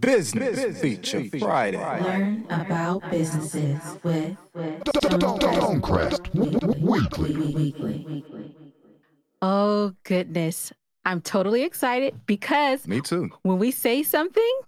Business, Business Feature, Feature Friday. Learn about businesses with Stonecrest Weekly. Oh, goodness. I'm totally excited because Me too. when we say something,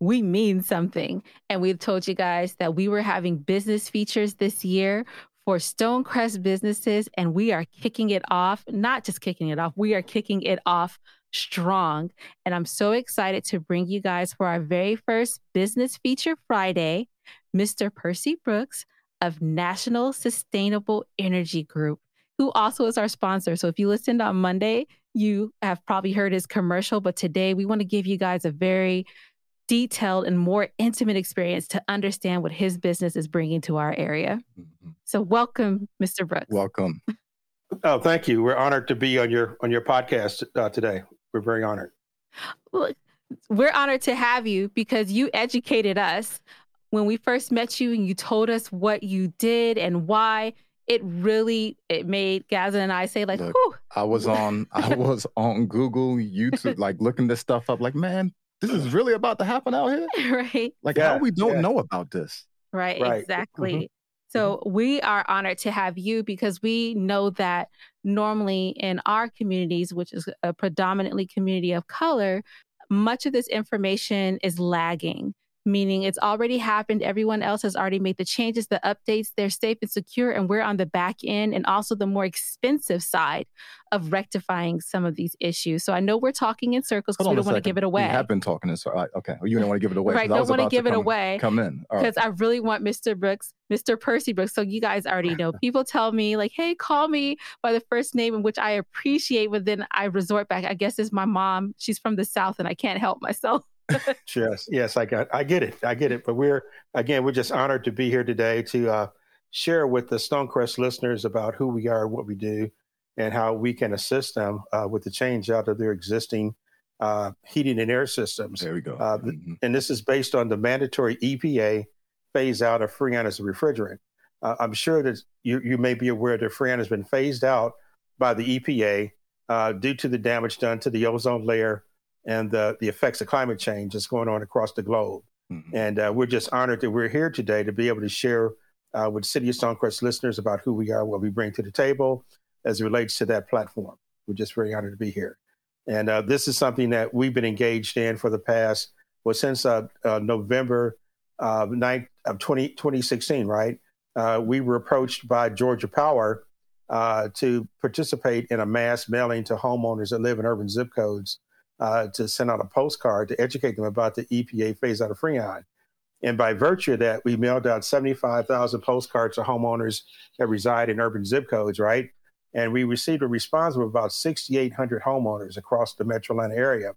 we mean something. And we've told you guys that we were having business features this year for Stonecrest businesses, and we are kicking it off. Not just kicking it off, we are kicking it off strong. And I'm so excited to bring you guys for our very first Business Feature Friday, Mr. Percy Brooks of National Sustainable Energy Group, who also is our sponsor. So if you listened on Monday, you have probably heard his commercial, but today we want to give you guys a very detailed and more intimate experience to understand what his business is bringing to our area. Mm-hmm. So welcome, Mr. Brooks. Welcome. Oh, thank you. We're honored to be on your on your podcast uh, today. We're very honored. Well, we're honored to have you because you educated us when we first met you and you told us what you did and why it really it made Gaza and I say like, Look, I was on I was on Google, YouTube, like looking this stuff up. Like, man, this is really about to happen out here, right? Like, yeah, how we don't yeah. know about this, right? right. Exactly. Mm-hmm. So we are honored to have you because we know that normally in our communities, which is a predominantly community of color, much of this information is lagging meaning it's already happened. Everyone else has already made the changes, the updates, they're safe and secure, and we're on the back end and also the more expensive side of rectifying some of these issues. So I know we're talking in circles because we don't want to give it away. We have been talking in circles. Okay, oh, you don't want to give it away. right, don't want to give it away. Come in because right. I really want Mr. Brooks, Mr. Percy Brooks. So you guys already know. People tell me like, "Hey, call me by the first name," in which I appreciate, but then I resort back. I guess it's my mom. She's from the south, and I can't help myself yes, yes, I got, I get it, I get it. But we're again, we're just honored to be here today to uh, share with the Stonecrest listeners about who we are, what we do, and how we can assist them uh, with the change out of their existing uh, heating and air systems. There we go. Uh, mm-hmm. And this is based on the mandatory EPA phase out of Freon as a refrigerant. Uh, I'm sure that you, you may be aware that Freon has been phased out by the EPA uh, due to the damage done to the ozone layer and the, the effects of climate change that's going on across the globe. Mm-hmm. And uh, we're just honored that we're here today to be able to share uh, with City of Stonecrest listeners about who we are, what we bring to the table as it relates to that platform. We're just very honored to be here. And uh, this is something that we've been engaged in for the past, well, since uh, uh, November uh, 9th of 20, 2016, right? Uh, we were approached by Georgia Power uh, to participate in a mass mailing to homeowners that live in urban zip codes uh, to send out a postcard to educate them about the EPA phase out of Freon. And by virtue of that, we mailed out 75,000 postcards to homeowners that reside in urban zip codes, right? And we received a response of about 6,800 homeowners across the Metro Atlanta area.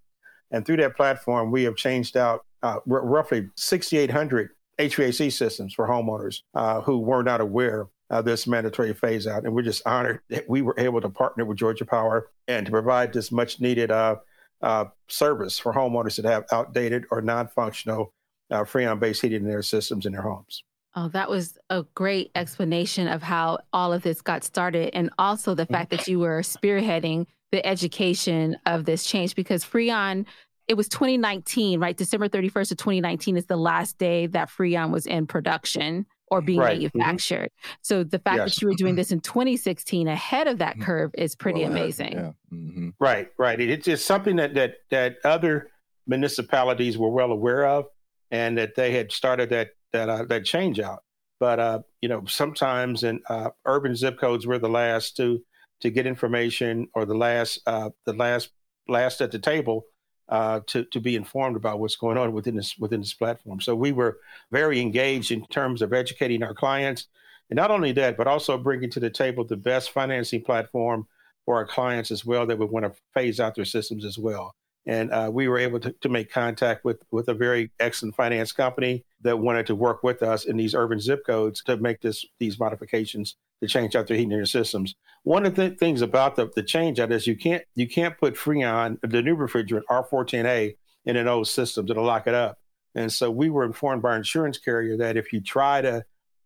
And through that platform, we have changed out uh, r- roughly 6,800 HVAC systems for homeowners uh, who were not aware of this mandatory phase out. And we're just honored that we were able to partner with Georgia Power and to provide this much needed uh, uh, service for homeowners that have outdated or non-functional uh, freon-based heating and air systems in their homes. Oh, that was a great explanation of how all of this got started, and also the fact that you were spearheading the education of this change because Freon. It was 2019, right? December 31st of 2019 is the last day that Freon was in production or being right. Mm-hmm. manufactured. Mm-hmm. So the fact yes. that you were doing this in 2016 ahead of that mm-hmm. curve is pretty well, amazing. Yeah. Mm-hmm. Right, right. It's just something that that that other municipalities were well aware of, and that they had started that that uh, that change out. But uh, you know, sometimes in uh, urban zip codes, we're the last to to get information or the last uh, the last last at the table uh, to to be informed about what's going on within this within this platform. So we were very engaged in terms of educating our clients, and not only that, but also bringing to the table the best financing platform for our clients as well that would want to phase out their systems as well. And uh, we were able to, to make contact with with a very excellent finance company that wanted to work with us in these urban zip codes to make this these modifications to change out their heating and air systems. One of the things about the, the change out is you can't you can't put Freon, the new refrigerant R410A, in an old system to lock it up. And so we were informed by our insurance carrier that if you try to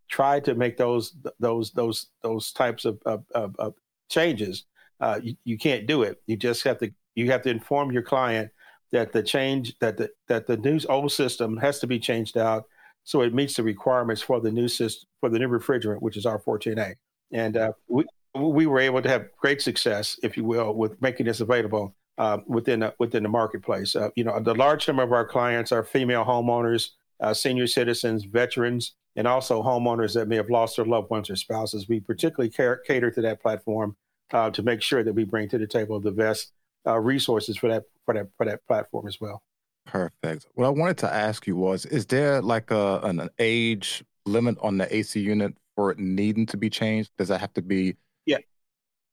try to make those those those those types of, of, of, of changes, uh, you, you can't do it. You just have to you have to inform your client that the change that the that the new old system has to be changed out so it meets the requirements for the new system for the new refrigerant, which is R410A. And uh, we we were able to have great success, if you will, with making this available uh, within the, within the marketplace. Uh, you know, the large number of our clients are female homeowners, uh, senior citizens, veterans, and also homeowners that may have lost their loved ones or spouses. We particularly care, cater to that platform uh, to make sure that we bring to the table the best uh, resources for that for that for that platform as well. Perfect. What I wanted to ask you was: Is there like a an age limit on the AC unit for it needing to be changed? Does that have to be?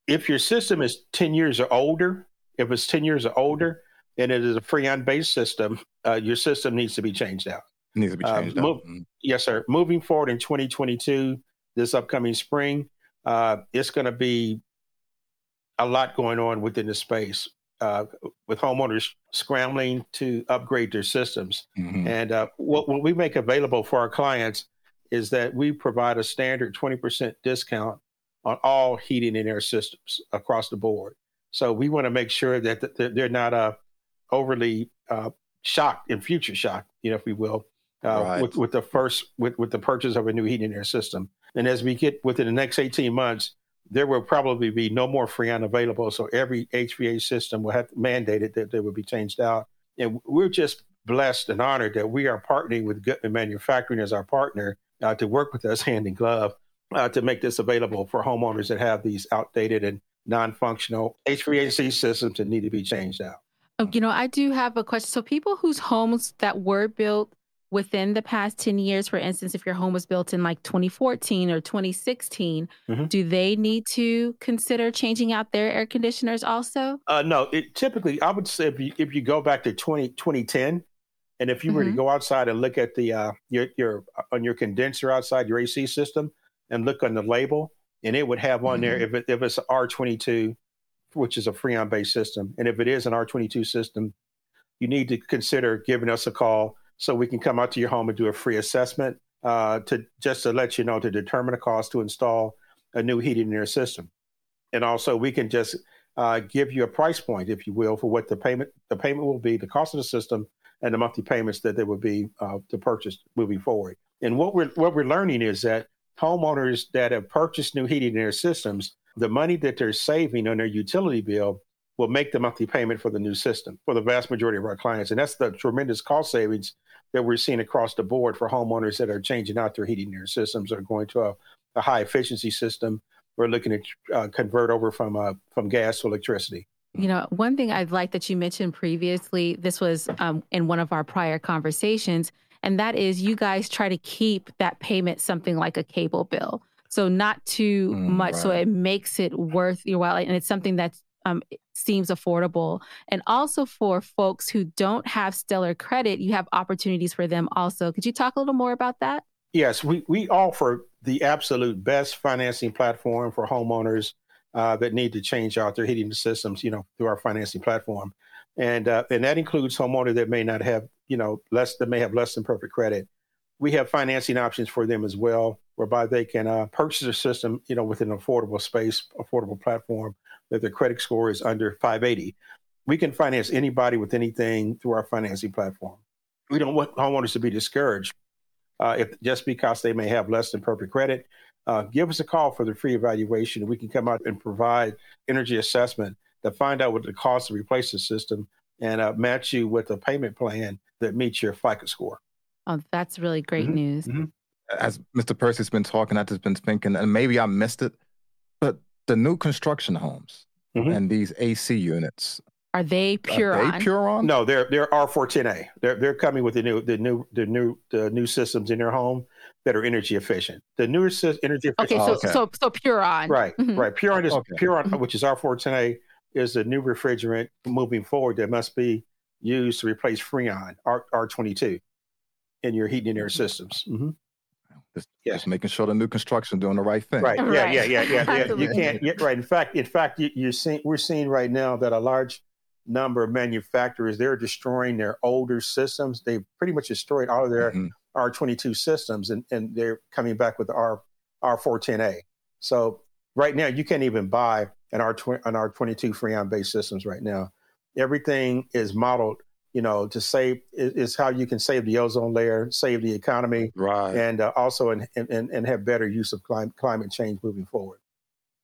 If your system is ten years or older, if it's ten years or older, and it is a Freon based system, uh, your system needs to be changed out. It needs to be Uh, changed move- out. Mm. Yes, sir. Moving forward in 2022, this upcoming spring, uh, it's going to be a lot going on within the space uh, with homeowners scrambling to upgrade their systems. Mhm. And uh, what, what we make available for our clients is that we provide a standard 20% discount on all heating and air systems across the board. So we want to make sure that, that they're not uh, overly uh, shocked in future shock, you know, if we will, uh, Right. with, with the first with, with the purchase of a new heating and air system. And as we get within the next 18 months, there will probably be no more Freon available. So every HVA system will have mandated that they will be changed out. And we're just blessed and honored that we are partnering with Goodman Manufacturing as our partner uh, to work with us hand in glove uh, to make this available for homeowners that have these outdated and non-functional HVAC systems that need to be changed out. Oh, You know, I do have a question. So, people whose homes that were built within the past 10 years, for instance, if your home was built in like 2014 or 2016, Mhm. do they need to consider changing out their air conditioners also? Uh, no, it typically I would say if you if you go back to 20, 2010, and if you were to Mhm. go outside and look at the uh, your your on your condenser outside your AC system and look on the label, and it would have on there if it, if it's R twenty two, which is a Freon based system, and if it is an R twenty two system, you need to consider giving us a call so we can come out to your home and do a free assessment uh, to just to let you know to determine the cost to install a new heating and air system, and also we can just uh, give you a price point, if you will, for what the payment the payment will be, the cost of the system, and the monthly payments that there would be uh, to purchase moving forward. And what we're what we're learning is that homeowners that have purchased new heating and air systems, the money that they're saving on their utility bill will make the monthly payment for the new system for the vast majority of our clients, and that's the tremendous cost savings that we're seeing across the board for homeowners that are changing out their heating and air systems or going to a, a high efficiency system. We're looking to uh, convert over from uh, from gas to electricity. You know, one thing I'd like that you mentioned previously, this was um, in one of our prior conversations, and that is you guys try to keep that payment something like a cable bill. So not too Mm, much, so it makes it worth your while, and it's something that um, seems affordable. And also for folks who don't have stellar credit, you have opportunities for them also. Could you talk a little more about that? Yes, we, we offer the absolute best financing platform for homeowners uh, that need to change out their heating systems, you know, through our financing platform. And uh, and that includes homeowners that may not have, you know, less that may have less than perfect credit. We have financing options for them as well, whereby they can uh, purchase a system, you know, within an affordable space, affordable platform that their credit score is under 580. We can finance anybody with anything through our financing platform. We don't want homeowners to be discouraged uh, if just because they may have less than perfect credit. Uh, give us a call for the free evaluation. We can come out and provide energy assessment to find out what the cost to replace the system and uh, match you with a payment plan that meets your FICO score. Oh, that's really great Mhm. news. As Mr. Percy's been talking, I've just been thinking, and maybe I missed it, but the new construction homes Mhm. and these AC units, Are they pure are on? they Puron? No, they're they're R410A. They're they're coming with the new the new the new the new systems in their home that are energy efficient. The newer sys- energy efficient. Okay, Oh, so okay. so so Puron. Right, Mhm. right. Puron is Okay. Puron, which is R410A, is the new refrigerant moving forward that must be used to replace Freon R R22 in your heating and air systems. Mhm. Just, Yes. just making sure the new construction doing the right thing. Right. Yeah, Right. yeah, yeah, yeah, yeah. You can't. Yeah, right. In fact, in fact, you, you're seeing we're seeing right now that a large number of manufacturers they're destroying their older systems. They've pretty much destroyed all of their Mhm. R22 systems, and, and they're coming back with R R410A. So right now, you can't even buy an R20 an R22 Freon based systems right now. Everything is modeled, you know, to save is how you can save the ozone layer, save the economy, right, and uh, also and, and and have better use of climate climate change moving forward.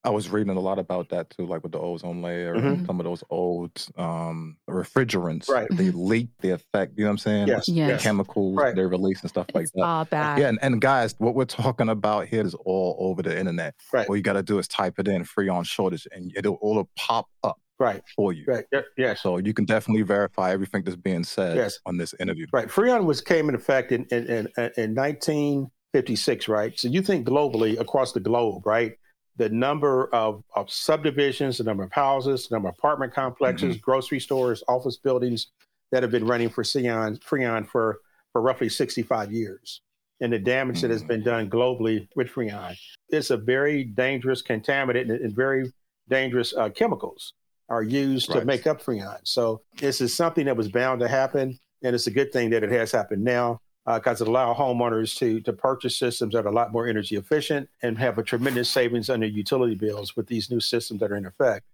I was reading a lot about that too, like with the ozone layer, Mhm. some of those old um, refrigerants, Right. they leak the effect. You know what I'm saying? Yes, The Yes. yes. chemicals Right. they release and stuff like It's that. all bad. Yeah, and, and guys, what we're talking about here is all over the internet. Right. All you got to do is type it in "freon shortage" and it'll all pop up Right, for you. right, Ye- yes. So you can definitely verify everything that's being said Yes. on this interview. Right. Freon was came in effect in in, in, in 1956, right? So you think globally across the globe, right? The number of, of subdivisions, the number of houses, the number of apartment complexes, grocery stores, office buildings that have been running for Freon, Freon for, for roughly 65 years. And the damage that has Mhm. been done globally with Freon. It's a very dangerous contaminant and, very dangerous uh, chemicals are used to make up Freon. So this is something that was bound to happen and it's a good thing that it has happened now because it allows homeowners to to purchase systems that are a lot more energy efficient and have a tremendous savings on their utility bills with these new systems that are in effect.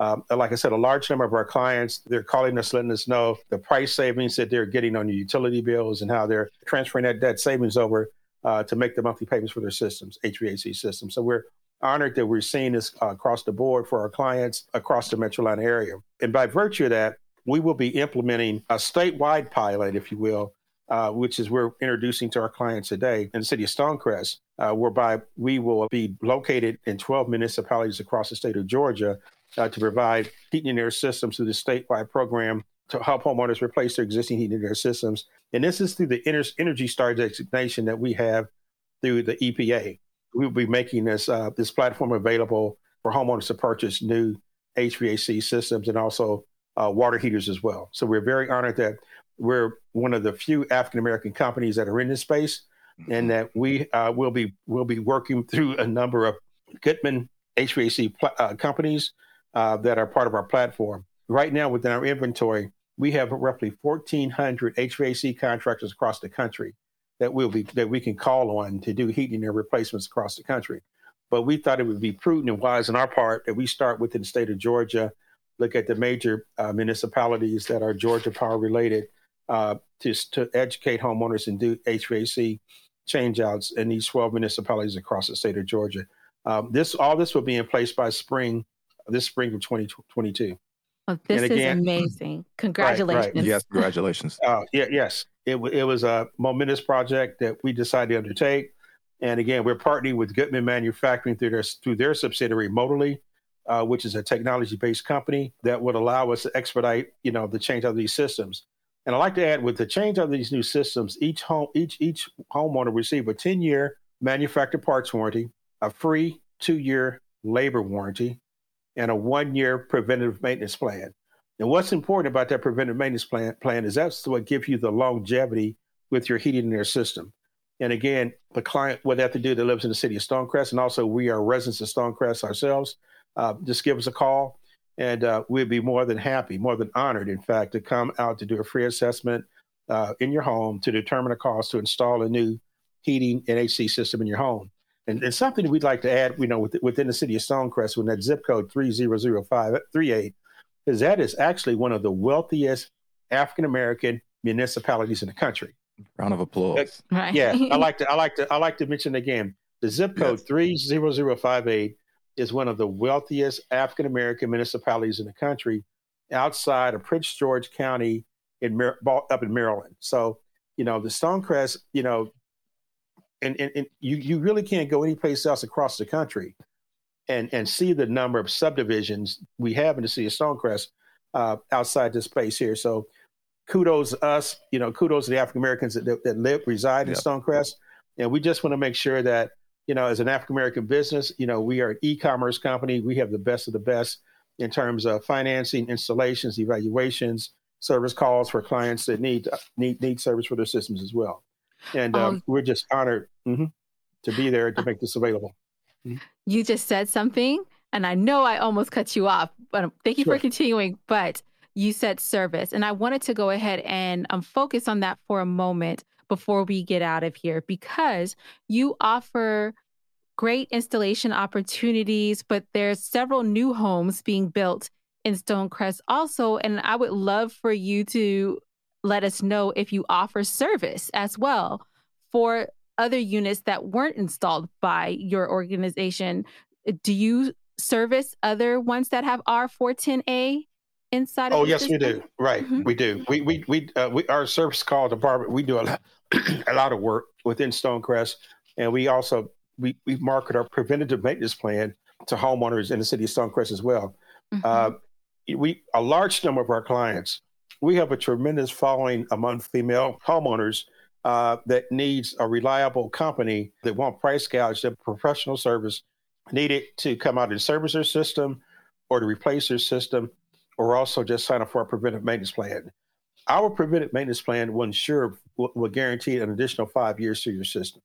Um, like I said, a large number of our clients they're calling us, letting us know the price savings that they're getting on their utility bills and how they're transferring that, that savings over uh, to make the monthly payments for their systems, HVAC systems. So we're honored that we're seeing this uh, across the board for our clients across the Metro Atlanta area. And by virtue of that, we will be implementing a statewide pilot, if you will, uh, which is we're introducing to our clients today in the city of Stonecrest, uh, whereby we will be located in 12 municipalities across the state of Georgia uh, to provide heating and air systems through the statewide program to help homeowners replace their existing heating and air systems. And this is through the Ener- Energy Star designation that we have through the EPA. We will be making this uh, this platform available for homeowners to purchase new HVAC systems and also uh, water heaters as well. So we're very honored that we're one of the few African American companies that are in this space, and that we uh, will be will be working through a number of Goodman HVAC pl- uh, companies uh, that are part of our platform. Right now, within our inventory, we have roughly 1,400 HVAC contractors across the country that will be that we can call on to do heating and replacements across the country. But we thought it would be prudent and wise on our part that we start within the state of Georgia, look at the major uh, municipalities that are Georgia power related, uh, to to educate homeowners and do HVAC changeouts in these 12 municipalities across the state of Georgia. Um, this all this will be in place by spring, this spring of 2022. Oh, this again- is amazing. Congratulations. Yes, congratulations. Uh, yeah, yes, it, it was a momentous project that we decided to undertake. And again, we're partnering with Goodman Manufacturing through their through their subsidiary Motorly, uh, which is a technology-based company that would allow us to expedite, you know, the change of these systems. And I'd like to add, with the change of these new systems, each home each each homeowner receive a 10-year manufactured parts warranty, a free two-year labor warranty, and a one-year preventative maintenance plan. And what's important about that preventive maintenance plan, plan is that's what gives you the longevity with your heating and air system. And again, the client, what they have to do that lives in the city of Stonecrest, and also we are residents of Stonecrest ourselves, uh, just give us a call and uh, we'd be more than happy, more than honored, in fact, to come out to do a free assessment uh, in your home to determine the cost to install a new heating and AC system in your home. And, and something we'd like to add, you know, with, within the city of Stonecrest, with that zip code 3000538, is that is actually one of the wealthiest African American municipalities in the country. Round of applause. Right. Yeah, I like to I like to I like to mention again the zip code Yes. three zero zero five eight is one of the wealthiest African American municipalities in the country, outside of Prince George County in Mar- up in Maryland. So you know the Stonecrest, you know, and, and, and you you really can't go anyplace else across the country, and and see the number of subdivisions we have in the city of Stonecrest uh, outside this place here. So kudos to us, you know, kudos to the African Americans that, that, live, reside in Yep. Stonecrest. And we just want to make sure that, you know, as an African American business, you know, we are an e commerce company. We have the best of the best in terms of financing, installations, evaluations, service calls for clients that need need need service for their systems as well. And um, Oh. we're just honored mhm, to be there to make this available. You just said something, and I know I almost cut you off, but um, thank you Sure. for continuing. But you said service, and I wanted to go ahead and um, focus on that for a moment before we get out of here because you offer great installation opportunities, but there's several new homes being built in Stonecrest also, and I would love for you to let us know if you offer service as well for other units that weren't installed by your organization. Do you service other ones that have R410A inside oh, of yes, system? we do. Right. Mhm. We do. We, we, we, uh, we, our service call department, we do a lot, a lot of work within Stonecrest. And we also, we, we market our preventative maintenance plan to homeowners in the city of Stonecrest as well. Mhm. Uh, we a large number of our clients. We have a tremendous following among female homeowners uh, that needs a reliable company that won't price gouge their professional service needed to come out and service their system or to replace their system or also just sign up for a preventive maintenance plan. Our preventive maintenance plan will ensure will, will guarantee an additional five years to your system.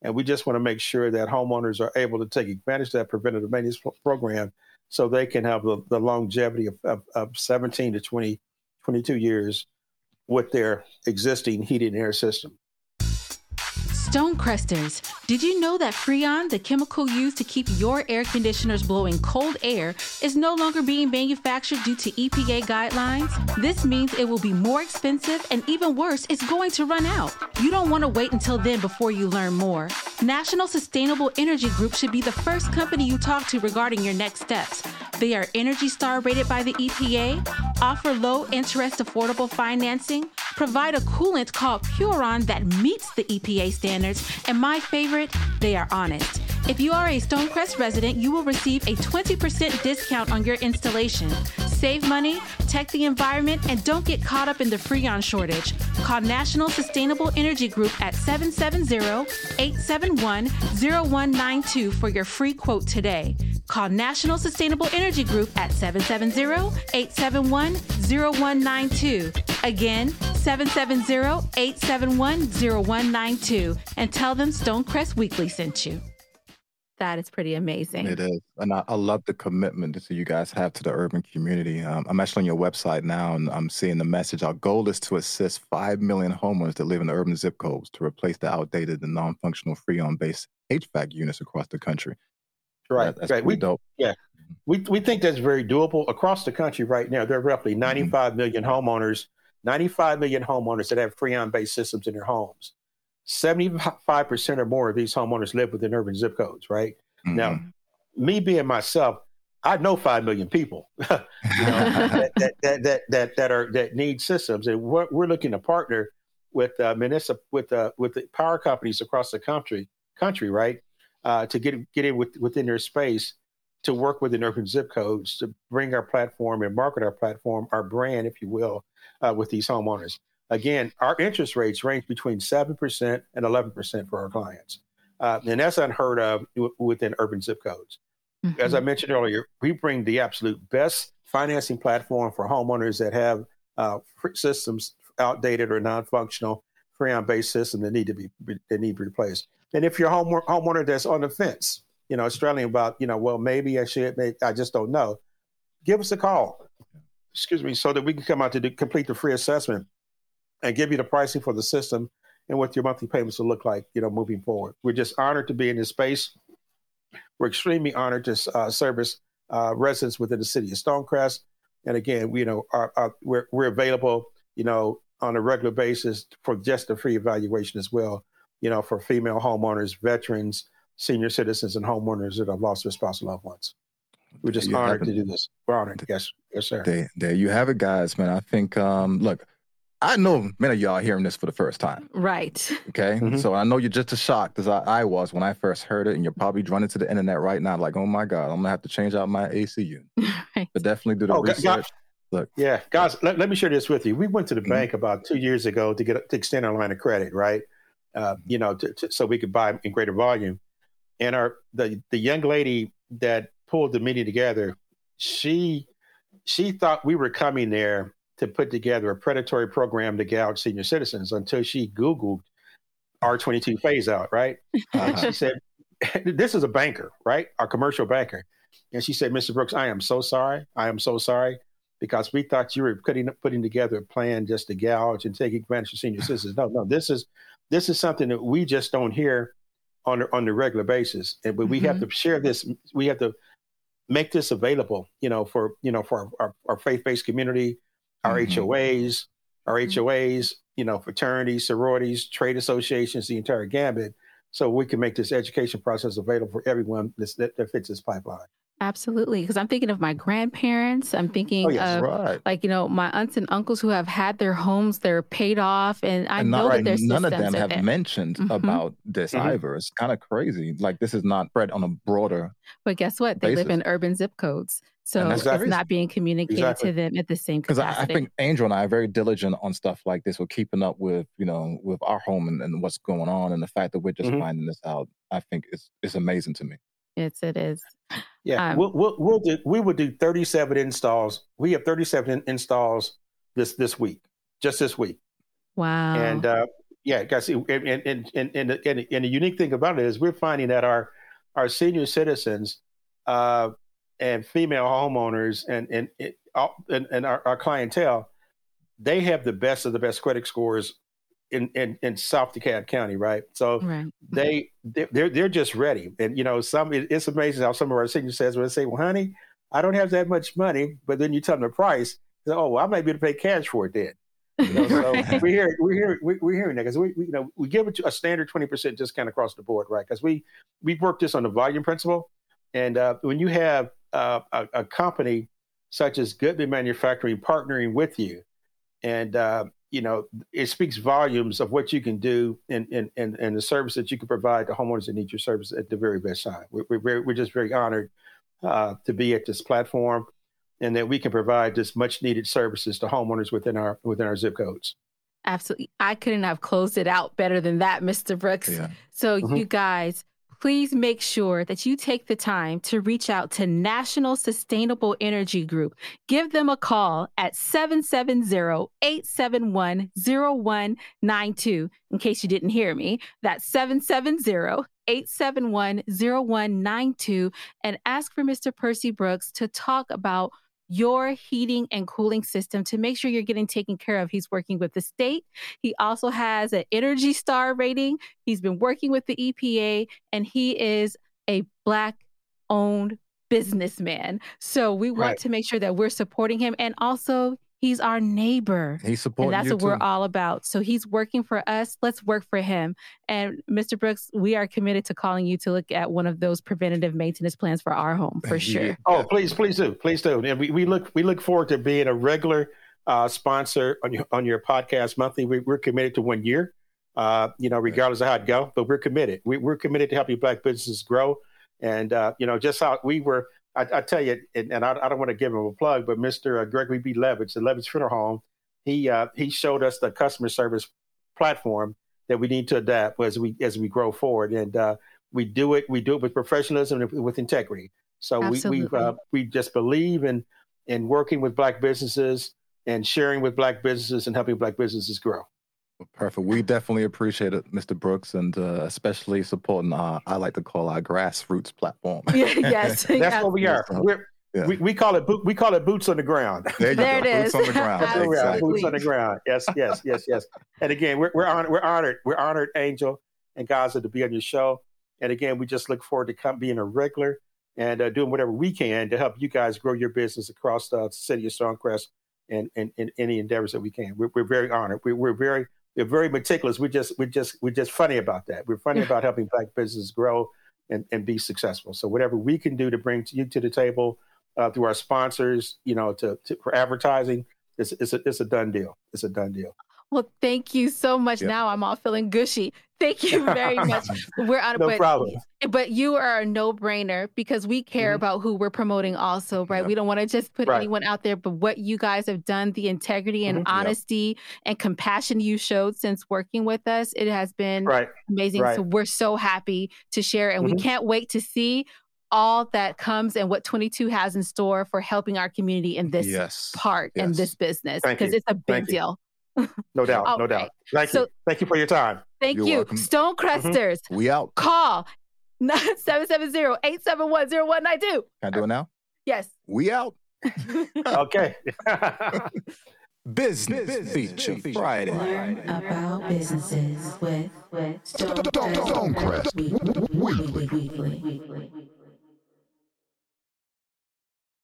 And we just want to make sure that homeowners are able to take advantage of that preventative maintenance pro- program so they can have the, the longevity of, of, of 17 to 20, 22 years with their existing heating and air system. Stonecresters, did you know that Freon, the chemical used to keep your air conditioners blowing cold air, is no longer being manufactured due to EPA guidelines? This means it will be more expensive and even worse, it's going to run out. You don't want to wait until then before you learn more. National Sustainable Energy Group should be the first company you talk to regarding your next steps. They are Energy Star rated by the EPA, offer low interest affordable financing, provide a coolant called Puron that meets the EPA standards, and my favorite, they are honest. If you are a Stonecrest resident, you will receive a 20% discount on your installation. Save money, protect the environment, and don't get caught up in the Freon shortage. Call National Sustainable Energy Group at 770-871-0192 for your free quote today. Call National Sustainable Energy Group at 770-871-0192. Again, 770-871-0192 and tell them Stonecrest Weekly sent you. That is pretty amazing. It is. And I, I love the commitment that you guys have to the urban community. Um, I'm actually on your website now and I'm seeing the message. Our goal is to assist 5 million homeowners that live in urban zip codes to replace the outdated and non functional Freon based HVAC units across the country. Right. That- that's right. pretty We, dope. we, we think that's very doable across the country right now. There are roughly 95 million homeowners, 95 million homeowners that have Freon based systems in their homes. 75% or more of these homeowners live within urban zip codes, right? Now, Mhm. me being myself, I know 5 million people that, that, that, that, that, that are that need systems. And we're, we're looking to partner with uh, municipal with uh, with the power companies across the country country, right? Uh, to get get in with, within their space to work within urban zip codes to bring our platform and market our platform, our brand, if you will, uh, with these homeowners. Again, our interest rates range between seven percent and eleven percent for our clients, uh, and that's unheard of w- within urban zip codes. As I mentioned earlier, we bring the absolute best financing platform for homeowners that have uh, systems outdated or non-functional Freon-based systems that need to be that need to be replaced. And if you're a home, homeowner that's on the fence, you know, struggling about, you know, well, maybe I should, maybe, I just don't know, give us a call. Excuse me, so that we can come out to do, complete the free assessment and give you the pricing for the system and what your monthly payments will look like, you know, moving forward. We're just honored to be in this space. We're extremely honored to uh, service uh, residents within the city of Stonecrest. And again, we, you know, are, are, we're, we're available, you know, on a regular basis for just a free evaluation as well, you know, for female homeowners, veterans, senior citizens, and homeowners that have lost their spouse or loved ones. We're just honored to do this. We're honored. Yes, yes, sir. There, there you have it, guys, man. I think, um, look, I know many of y'all are hearing this for the first time. Right. Okay. Mhm. So I know you're just as shocked as I, I was when I first heard it, and you're probably running to the internet right now, like, oh my God, I'm gonna have to change out my AC unit. right. But definitely do the Oh, God- research. God- Yeah, guys, let, let me share this with you. We went to the Mhm. bank about two years ago to get to extend our line of credit, right? Uh, you know, to, to, so we could buy in greater volume. And our the the young lady that pulled the meeting together, she she thought we were coming there to put together a predatory program to gouge senior citizens until she Googled R22 phase out, right? Uh-huh. she said, This is a banker, right? A commercial banker. And she said, Mr. Brooks, I am so sorry. I am so sorry because we thought you were putting putting together a plan just to gouge and take advantage of senior citizens. No, no, this is this is something that we just don't hear on a, on a regular basis. And but we have to share this. We have to make this available, you know, for you know for our, our faith based community, our Mhm. HOAs, our. HOAs, you know, fraternities, sororities, trade associations, the entire gambit, so we can make this education process available for everyone that's, that, that fits this pipeline. Absolutely. Because I'm thinking of my grandparents. I'm thinking Oh, yes. of right. like, you know, my aunts and uncles who have had their homes, they're paid off. And I and know not, that their none of them have there. mentioned Mhm. about this Mhm. either. It's kind of crazy. Like this is not spread on a broader. But guess what? They live in urban zip codes. So that's it's crazy. not being communicated Exactly. to them at the same time. Because I, I think Angel and I are very diligent on stuff like this. We're keeping up with you know with our home and, and what's going on, and the fact that we're just Mhm. finding this out. I think it's it's amazing to me. it's, it is. Yeah, Um, we'll, we'll, we'll do, we will do 37 installs. We have 37 in- installs this this week, just this week. Wow. And uh, yeah, guys, and and and and, and, the, and, the, unique thing about it is we're finding that our our senior citizens uh, and female homeowners and and and, and our, our clientele, they have the best of the best credit scores in in, in South DeKalb County, right? So right. they they- they're they're just ready, and you know, some it's amazing how some of our senior citizens will say, "Well, honey, I don't have that much money," but then you tell them the price, they say, "Oh, well, I might be able to pay cash for it then." You know, so Right. we're hearing we're hearing we're hearing that because we, we you know we give it a standard twenty percent discount across the board, right? Because we we work this on the volume principle, and uh, when you have uh, a, a company such as Goodman Manufacturing partnering with you, and uh, you know it speaks volumes of what you can do and and and, and the service that you can provide to homeowners that need your service at the very best time. We're we're, very, we're just very honored uh, to be at this platform, and that we can provide this much needed services to homeowners within our within our zip codes. Absolutely. I couldn't have closed it out better than that, Mr. Brooks. Yeah. So, Mhm. you guys, please make sure that you take the time to reach out to National Sustainable Energy Group. Give them a call at 770 871 0192. In case you didn't hear me, that's 770 871 0192 and ask for Mr. Percy Brooks to talk about your heating and cooling system to make sure you're getting taken care of. He's working with the state. He also has an Energy Star rating. He's been working with the EPA, and he is a Black owned businessman. So we want Right. to make sure that we're supporting him. And also, he's our neighbor. He's supporting And that's you what we're all about. So he's working for us. Let's work for him. And Mr. Brooks, we are committed to calling you to look at one of those preventative maintenance plans for our home for Yeah. sure. Oh, please, please do, please do. And we, we look we look forward to being a regular uh, sponsor on your on your podcast monthly. We, we're committed to one year, uh, you know, regardless of how it go. But we're committed. We, we're committed to helping Black businesses grow. And uh, you know, just how we were. I, I tell you, and, and I, I don't want to give him a plug, but Mr. Gregory B. Levett, the Levett Funeral Home, he uh, he showed us the customer service platform that we need to adapt as we as we grow forward. And uh, we do it we do it with professionalism and with integrity. So we we uh, we just believe in in working with black businesses and sharing with black businesses and helping black businesses grow. Perfect. We definitely appreciate it, Mr. Brooks, and uh, especially supporting our, I like to call our grassroots platform. yes. That's what we are. We're, Yeah. we, we call it boot, we call it boots on the ground. There you There go. it Boots is. on the ground. That's what we are, exactly. boots on the ground. Yes, yes, yes, yes. And again, we're we're honored, we're honored, we're honored, Angel and Gaza, to be on your show. And again, we just look forward to come being a regular and uh, doing whatever we can to help you guys grow your business across the city of Stonecrest and and, and any endeavors that we can. We're, we're very honored. We're, we're very we're very meticulous. We just we just we're just funny about that. We're funny about helping black businesses grow and, and be successful. So whatever we can do to bring you to the table uh, through our sponsors, you know, to, to for advertising, it's it's a it's a done deal. It's a done deal. Well, thank you so much. Yeah. Now I'm all feeling gushy. Thank you very much. We're on No but, problem. But you are a no brainer because we care Mhm. about who we're promoting also, right? Yep. We don't want to just put Right. anyone out there, but what you guys have done, the integrity and Mhm. Yep. honesty and compassion you showed since working with us, it has been Right. amazing. Right. So we're so happy to share, and we Mhm. can't wait to see all that comes and what 22 has in store for helping our community in this yes. part and this business because it's a big Thank you. deal. No doubt. No right. doubt. Thank So- you. Thank you for your time. Thank You're you. welcome. Mm-hmm. Stonecresters, We out. call 770-871-0192. Can I do it now? Yes. We out. Okay. Business, feature, Friday. Learn about businesses with, with Stonecrest Weekly. Weekly. Weekly. Weekly.